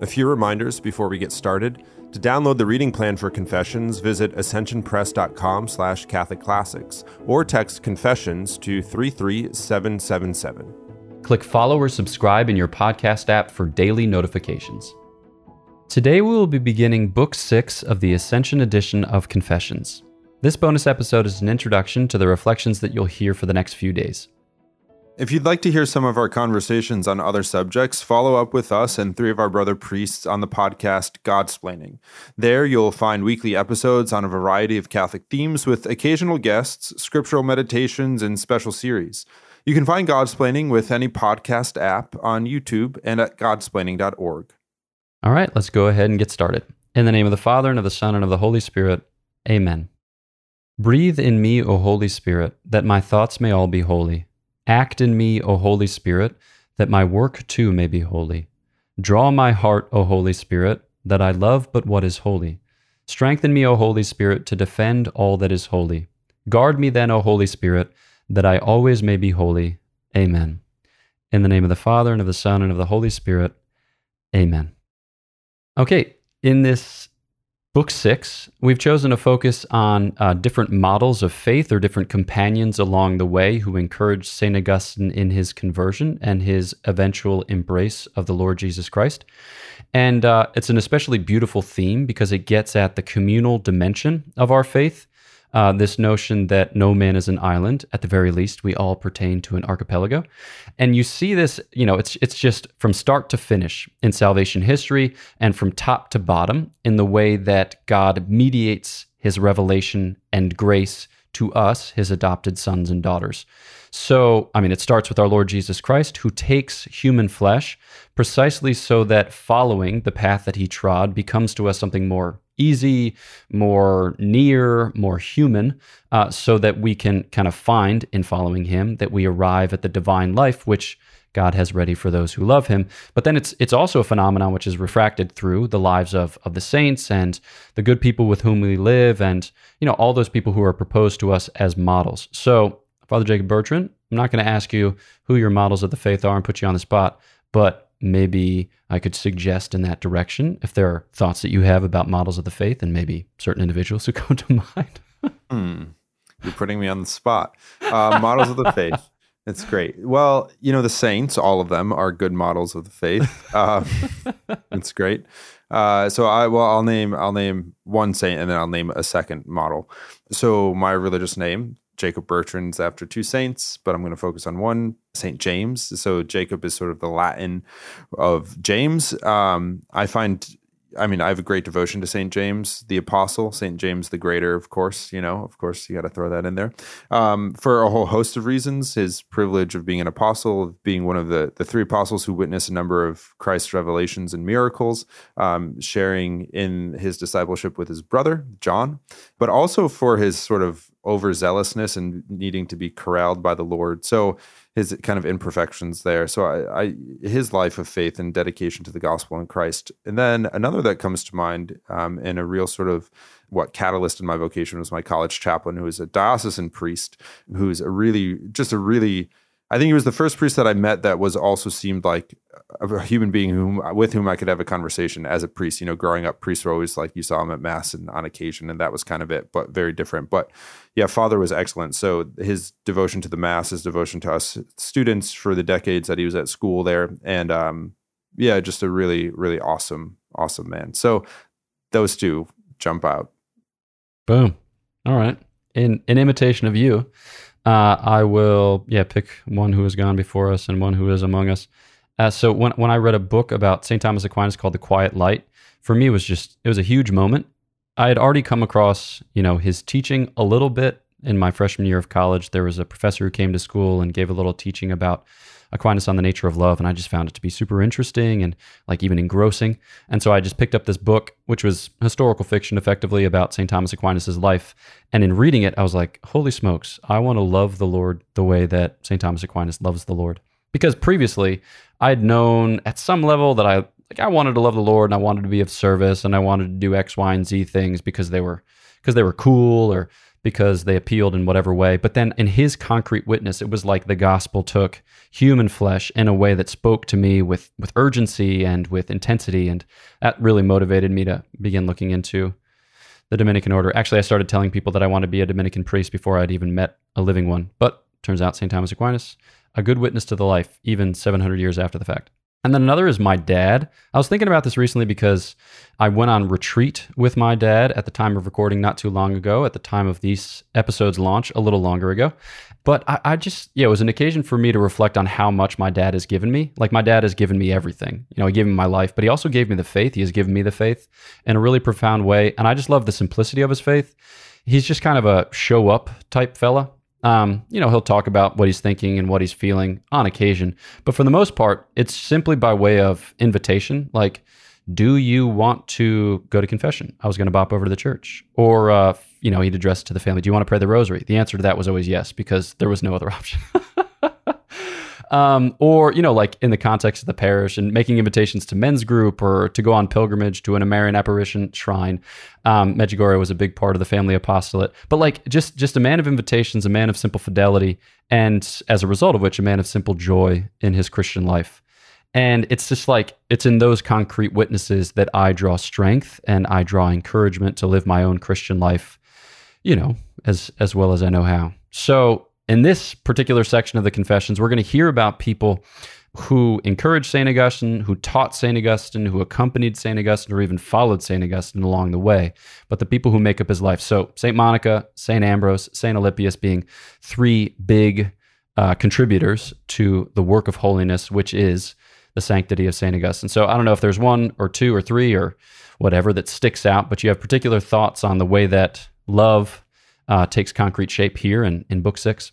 A few reminders before we get started. To download the reading plan for Confessions, visit ascensionpress.com slash Catholic Classics or text Confessions to 33777. Click follow or subscribe in your podcast app for daily notifications. Today we will be beginning Book 6 of the Ascension edition of Confessions. This bonus episode is an introduction to the reflections that you'll hear for the next few days. If you'd like to hear some of our conversations on other subjects, follow up with us and three of our brother priests on the podcast Godsplaining. There you'll find weekly episodes on a variety of Catholic themes with occasional guests, scriptural meditations, and special series. You can find Godsplaining with any podcast app on YouTube and at godsplaining.org. All right, let's go ahead and get started. In the name of the Father, and of the Son, and of the Holy Spirit, amen. Breathe in me, O Holy Spirit, that my thoughts may all be holy Act in me, O Holy Spirit, that my work too may be holy. Draw my heart, O Holy Spirit, that I love but what is holy. Strengthen me, O Holy Spirit, to defend all that is holy. Guard me then, O Holy Spirit, that I always may be holy. Amen. In the name of the Father, and of the Son, and of the Holy Spirit. Amen. Okay, in this Book six, we've chosen to focus on uh, different models of faith or different companions along the way who encouraged St. Augustine in his conversion and his eventual embrace of the Lord Jesus Christ. And uh, it's an especially beautiful theme because it gets at the communal dimension of our faith uh, this notion that no man is an island. At the very least, we all pertain to an archipelago, and you see this. You know, it's it's just from start to finish in salvation history, and from top to bottom in the way that God mediates His revelation and grace to us, His adopted sons and daughters. So, I mean, it starts with our Lord Jesus Christ, who takes human flesh precisely so that following the path that he trod becomes to us something more easy, more near, more human, uh, so that we can kind of find in following him that we arrive at the divine life, which God has ready for those who love him. But then it's it's also a phenomenon which is refracted through the lives of of the saints and the good people with whom we live and you know all those people who are proposed to us as models. So Father Jacob Bertrand, I'm not going to ask you who your models of the faith are and put you on the spot, but maybe I could suggest in that direction if there are thoughts that you have about models of the faith and maybe certain individuals who come to mind. hmm. You're putting me on the spot. Uh, models of the faith. It's great. Well, you know, the saints, all of them are good models of the faith. Uh, it's great. Uh, so I well, I'll name I'll name one saint and then I'll name a second model. So my religious name, Jacob Bertrand's after two saints, but I'm going to focus on one, Saint James. So Jacob is sort of the Latin of James. Um, I find I mean, I have a great devotion to St. James the Apostle, St. James the Greater, of course, you know, of course, you got to throw that in there um, for a whole host of reasons. His privilege of being an apostle, of being one of the, the three apostles who witnessed a number of Christ's revelations and miracles, um, sharing in his discipleship with his brother, John, but also for his sort of overzealousness and needing to be corralled by the Lord. So, his kind of imperfections there. So I, I, his life of faith and dedication to the gospel in Christ. And then another that comes to mind, um, and a real sort of what catalyst in my vocation was my college chaplain, who is a diocesan priest, who's a really just a really I think he was the first priest that I met that was also seemed like a human being whom with whom I could have a conversation as a priest. You know, growing up, priests were always like you saw him at mass and on occasion, and that was kind of it, but very different. But yeah, Father was excellent. So his devotion to the mass, his devotion to us students for the decades that he was at school there, and um, yeah, just a really, really awesome, awesome man. So those two jump out. Boom. All right. In in imitation of you, uh, I will yeah pick one who has gone before us and one who is among us. Uh, so when when I read a book about St. Thomas Aquinas called The Quiet Light, for me it was just it was a huge moment. I had already come across you know his teaching a little bit in my freshman year of college. There was a professor who came to school and gave a little teaching about Aquinas on the Nature of Love, and I just found it to be super interesting and like even engrossing. And so I just picked up this book, which was historical fiction effectively about St. Thomas Aquinas' life. And in reading it, I was like, holy smokes, I want to love the Lord the way that St. Thomas Aquinas loves the Lord. Because previously, I'd known at some level that I like I wanted to love the Lord and I wanted to be of service and I wanted to do X, Y, and Z things because they were because they were cool or because they appealed in whatever way. But then in his concrete witness, it was like the gospel took human flesh in a way that spoke to me with with urgency and with intensity. And that really motivated me to begin looking into the Dominican order. Actually, I started telling people that I wanted to be a Dominican priest before I'd even met a living one. But turns out St. Thomas Aquinas, a good witness to the life, even 700 years after the fact. And then another is my dad. I was thinking about this recently because I went on retreat with my dad at the time of recording not too long ago, at the time of these episodes launch a little longer ago. But I, I, just, yeah, it was an occasion for me to reflect on how much my dad has given me. Like my dad has given me everything. You know, he gave me my life, but he also gave me the faith. He has given me the faith in a really profound way. And I just love the simplicity of his faith. He's just kind of a show up type fella. Um, you know, he'll talk about what he's thinking and what he's feeling on occasion, but for the most part, it's simply by way of invitation. Like, do you want to go to confession? I was going to bop over to the church, or uh, you know, he'd address to the family. Do you want to pray the rosary? The answer to that was always yes, because there was no other option. Um, or you know, like in the context of the parish and making invitations to men's group or to go on pilgrimage to an Marian apparition shrine. Um, Medjugorje was a big part of the family apostolate, but like just just a man of invitations, a man of simple fidelity, and as a result of which, a man of simple joy in his Christian life. And it's just like it's in those concrete witnesses that I draw strength and I draw encouragement to live my own Christian life, you know, as as well as I know how. So in this particular section of the Confessions, we're going to hear about people who encouraged St. Augustine, who taught St. Augustine, who accompanied St. Augustine, or even followed St. Augustine along the way, but the people who make up his life. So, St. Monica, St. Ambrose, St. Alipius being three big uh, contributors to the work of holiness, which is the sanctity of St. Augustine. So, I don't know if there's one or two or three or whatever that sticks out, but you have particular thoughts on the way that love uh, takes concrete shape here in, in Book Six.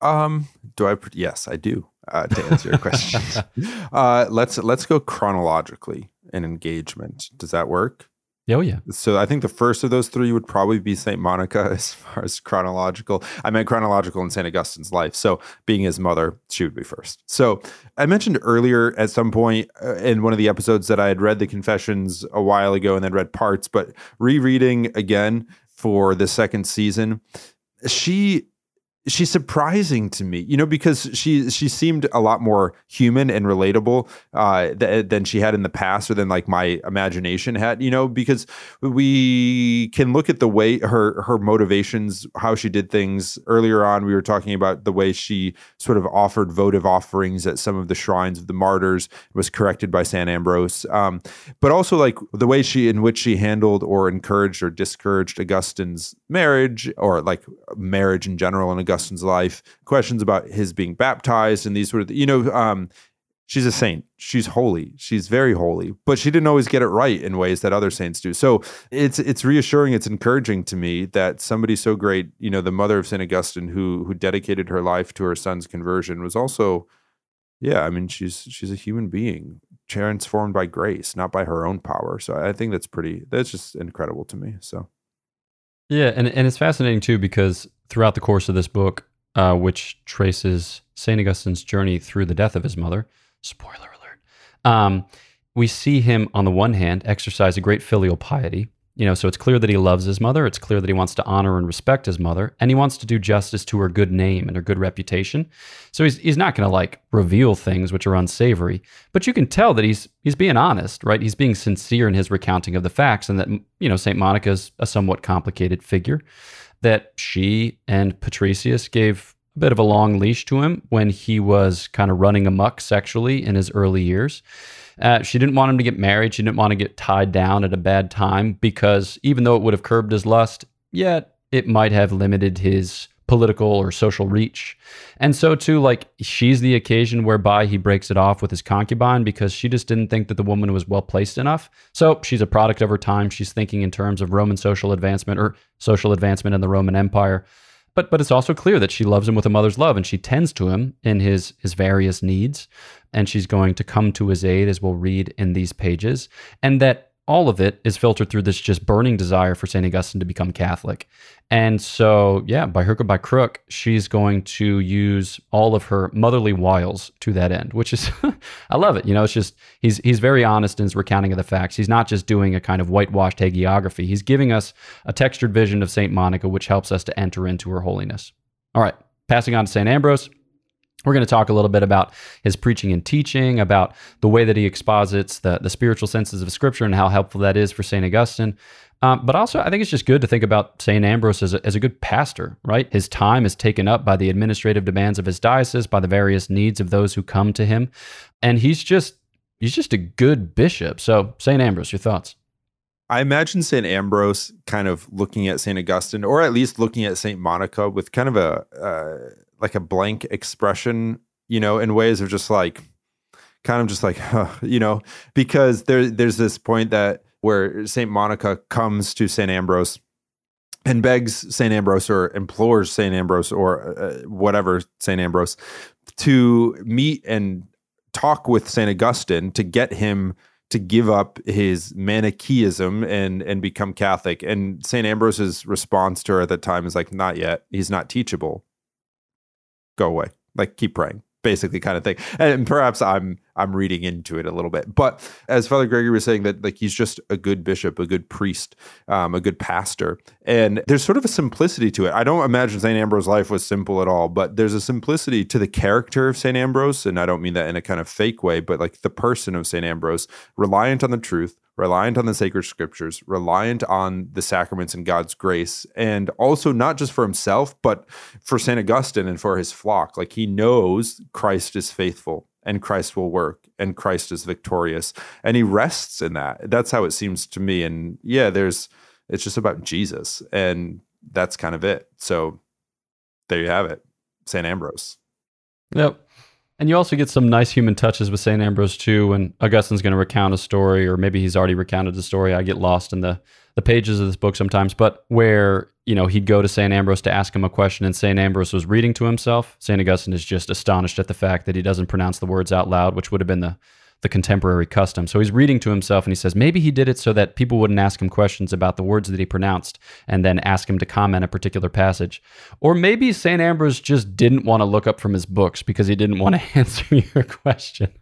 Um, do I? Yes, I do. Uh, to answer your question, uh, let's let's go chronologically in engagement. Does that work? Oh yeah. So I think the first of those three would probably be Saint Monica as far as chronological. I meant chronological in Saint Augustine's life. So being his mother, she would be first. So I mentioned earlier at some point uh, in one of the episodes that I had read the Confessions a while ago and then read parts, but rereading again for the second season, she she's surprising to me, you know, because she she seemed a lot more human and relatable uh, th- than she had in the past, or than like my imagination had, you know, because we can look at the way her her motivations, how she did things earlier on. We were talking about the way she sort of offered votive offerings at some of the shrines of the martyrs, was corrected by Saint Ambrose, um, but also like the way she in which she handled or encouraged or discouraged Augustine's marriage, or like marriage in general in Augustine Augustine's life, questions about his being baptized and these sort of, you know, um, she's a saint. She's holy. She's very holy, but she didn't always get it right in ways that other saints do. So it's it's reassuring. It's encouraging to me that somebody so great, you know, the mother of Saint Augustine, who who dedicated her life to her son's conversion, was also, yeah. I mean, she's she's a human being transformed by grace, not by her own power. So I think that's pretty. That's just incredible to me. So. Yeah, and and it's fascinating too because throughout the course of this book, uh, which traces St. Augustine's journey through the death of his mother, spoiler alert, um, we see him, on the one hand, exercise a great filial piety. You know, so it's clear that he loves his mother. It's clear that he wants to honor and respect his mother, and he wants to do justice to her good name and her good reputation. So he's he's not going to like reveal things which are unsavory, but you can tell that he's he's being honest, right? He's being sincere in his recounting of the facts, and that you know Saint Monica is a somewhat complicated figure that she and Patricius gave a bit of a long leash to him when he was kind of running amuck sexually in his early years. Uh, she didn't want him to get married. She didn't want to get tied down at a bad time because even though it would have curbed his lust, yet it might have limited his political or social reach. And so too, like she's the occasion whereby he breaks it off with his concubine because she just didn't think that the woman was well placed enough. So she's a product of her time. She's thinking in terms of Roman social advancement or social advancement in the Roman Empire. But but it's also clear that she loves him with a mother's love and she tends to him in his his various needs and she's going to come to his aid as we'll read in these pages and that all of it is filtered through this just burning desire for St. Augustine to become Catholic. And so, yeah, by hook or by crook, she's going to use all of her motherly wiles to that end, which is, I love it. You know, it's just, he's, he's very honest in his recounting of the facts. He's not just doing a kind of whitewashed hagiography, he's giving us a textured vision of St. Monica, which helps us to enter into her holiness. All right, passing on to St. Ambrose. We're going to talk a little bit about his preaching and teaching, about the way that he exposits the, the spiritual senses of Scripture and how helpful that is for St. Augustine. Um, but also, I think it's just good to think about St. Ambrose as a, as a good pastor, right? His time is taken up by the administrative demands of his diocese, by the various needs of those who come to him. And he's just he's just a good bishop. So, St. Ambrose, your thoughts? I imagine St. Ambrose kind of looking at St. Augustine, or at least looking at St. Monica with kind of a. Uh, like a blank expression, you know, in ways of just like kind of just like, huh, you know, because there there's this point that where Saint Monica comes to Saint Ambrose and begs Saint Ambrose or implores Saint Ambrose or uh, whatever Saint Ambrose to meet and talk with Saint Augustine to get him to give up his Manichaeism and and become Catholic. And Saint Ambrose's response to her at that time is like, "Not yet. He's not teachable." Go away. Like keep praying, basically kind of thing. And perhaps I'm I'm reading into it a little bit. But as Father Gregory was saying, that like he's just a good bishop, a good priest, um, a good pastor. And there's sort of a simplicity to it. I don't imagine St. Ambrose's life was simple at all, but there's a simplicity to the character of St. Ambrose. And I don't mean that in a kind of fake way, but like the person of St. Ambrose, reliant on the truth, reliant on the sacred scriptures, reliant on the sacraments and God's grace, and also not just for himself, but for St. Augustine and for his flock. Like he knows Christ is faithful and Christ will work and Christ is victorious. And he rests in that. That's how it seems to me. And yeah, there's, it's just about Jesus. And that's kind of it. So there you have it, St. Ambrose. Yep. And you also get some nice human touches with St. Ambrose too. When Augustine's going to recount a story, or maybe he's already recounted the story. I get lost in the the pages of this book sometimes, but where you know he'd go to St. Ambrose to ask him a question, and St. Ambrose was reading to himself. St. Augustine is just astonished at the fact that he doesn't pronounce the words out loud, which would have been the the contemporary custom. So he's reading to himself and he says maybe he did it so that people wouldn't ask him questions about the words that he pronounced and then ask him to comment a particular passage. Or maybe St. Ambrose just didn't want to look up from his books because he didn't want to answer your question.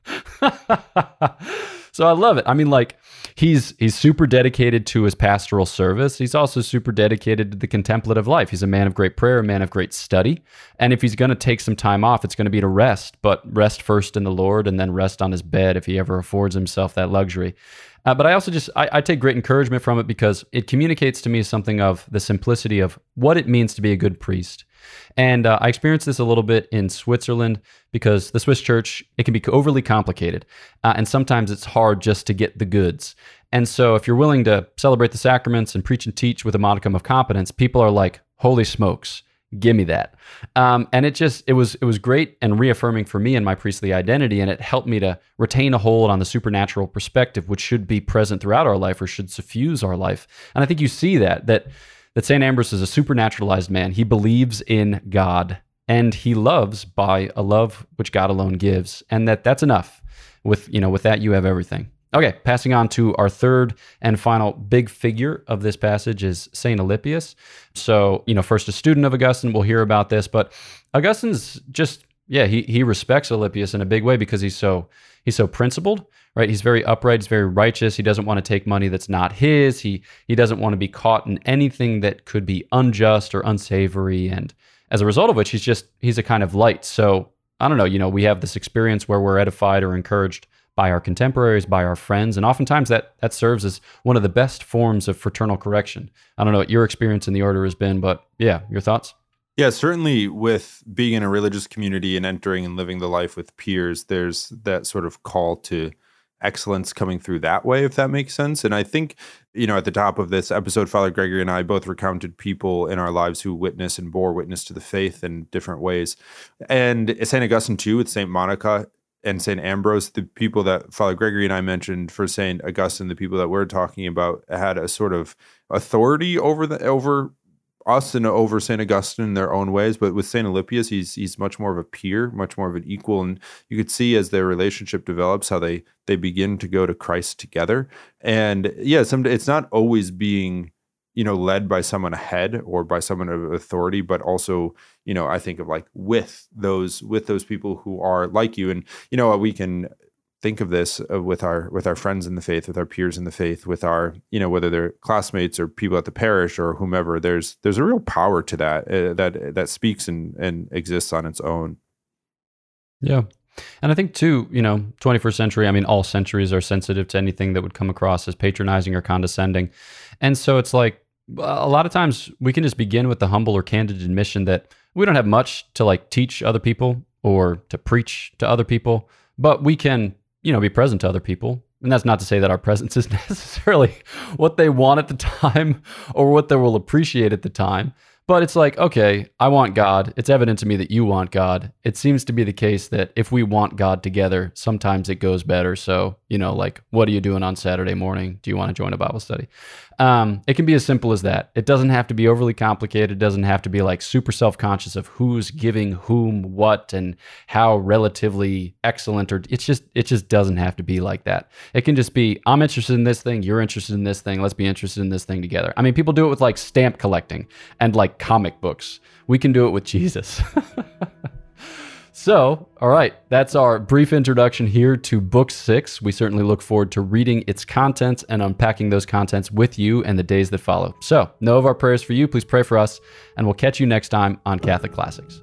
so I love it. I mean, like, he's he's super dedicated to his pastoral service. He's also super dedicated to the contemplative life. He's a man of great prayer, a man of great study. And if he's going to take some time off, it's going to be to rest, but rest first in the Lord and then rest on his bed if he ever affords himself that luxury. Uh, but I also just I, I, take great encouragement from it because it communicates to me something of the simplicity of what it means to be a good priest. And uh, I experienced this a little bit in Switzerland because the Swiss church it can be overly complicated, uh, and sometimes it's hard just to get the goods. And so, if you're willing to celebrate the sacraments and preach and teach with a modicum of competence, people are like, "Holy smokes!" Give me that. Um, and it just it was it was great and reaffirming for me and my priestly identity and it helped me to retain a hold on the supernatural perspective which should be present throughout our life or should suffuse our life. And i think you see that that that st ambrose is a supernaturalized man. He believes in god and he loves by a love which god alone gives and that that's enough. With you know with that you have everything Okay, passing on to our third and final big figure of this passage is St. Alipius. So, you know, first a student of Augustine, we'll hear about this, but Augustine's just, yeah, he, he respects Alipius in a big way because he's so he's so principled, right? He's very upright, he's very righteous. He doesn't want to take money that's not his. He he doesn't want to be caught in anything that could be unjust or unsavory. And as a result of which, he's just he's a kind of light. So I don't know, you know, we have this experience where we're edified or encouraged by our contemporaries, by our friends, and oftentimes that that serves as one of the best forms of fraternal correction. I don't know what your experience in the order has been, but yeah, your thoughts? Yeah, certainly with being in a religious community and entering and living the life with peers, there's that sort of call to excellence coming through that way, if that makes sense. And I think, you know, at the top of this episode, Father Gregory and I both recounted people in our lives who witness and bore witness to the faith in different ways. And St. Augustine, too, with St. Monica, and St. Ambrose, the people that Father Gregory and I mentioned for St. Augustine, the people that we're talking about had a sort of authority over the over us and over St. Augustine in their own ways, but with St. Alipius, he's he's much more of a peer, much more of an equal, and you could see as their relationship develops how they they begin to go to Christ together. And yeah, some it's not always being you know led by someone ahead or by someone of authority, but also you know I think of like with those with those people who are like you, and you know we can think of this uh, with our with our friends in the faith, with our peers in the faith, with our you know whether they're classmates or people at the parish or whomever. There's there's a real power to that uh, that that speaks and and exists on its own. Yeah. And I think too, you know, 21st century, I mean, all centuries are sensitive to anything that would come across as patronizing or condescending. And so it's like a lot of times we can just begin with the humble or candid admission that we don't have much to like teach other people or to preach to other people, but we can you know, be present to other people. And that's not to say that our presence is necessarily what they want at the time or what they will appreciate at the time. But it's like, okay, I want God. It's evident to me that you want God. It seems to be the case that if we want God together, sometimes it goes better. So, you know, like, what are you doing on Saturday morning? Do you want to join a Bible study? Um, it can be as simple as that. It doesn't have to be overly complicated. It doesn't have to be like super self conscious of who's giving whom what and how relatively excellent or it's just it just doesn't have to be like that. It can just be I'm interested in this thing, you're interested in this thing, let's be interested in this thing together. I mean, people do it with like stamp collecting and like comic books. We can do it with Jesus. So, all right, that's our brief introduction here to Book Six. We certainly look forward to reading its contents and unpacking those contents with you and the days that follow. So, know of our prayers for you. Please pray for us, and we'll catch you next time on Catholic Classics.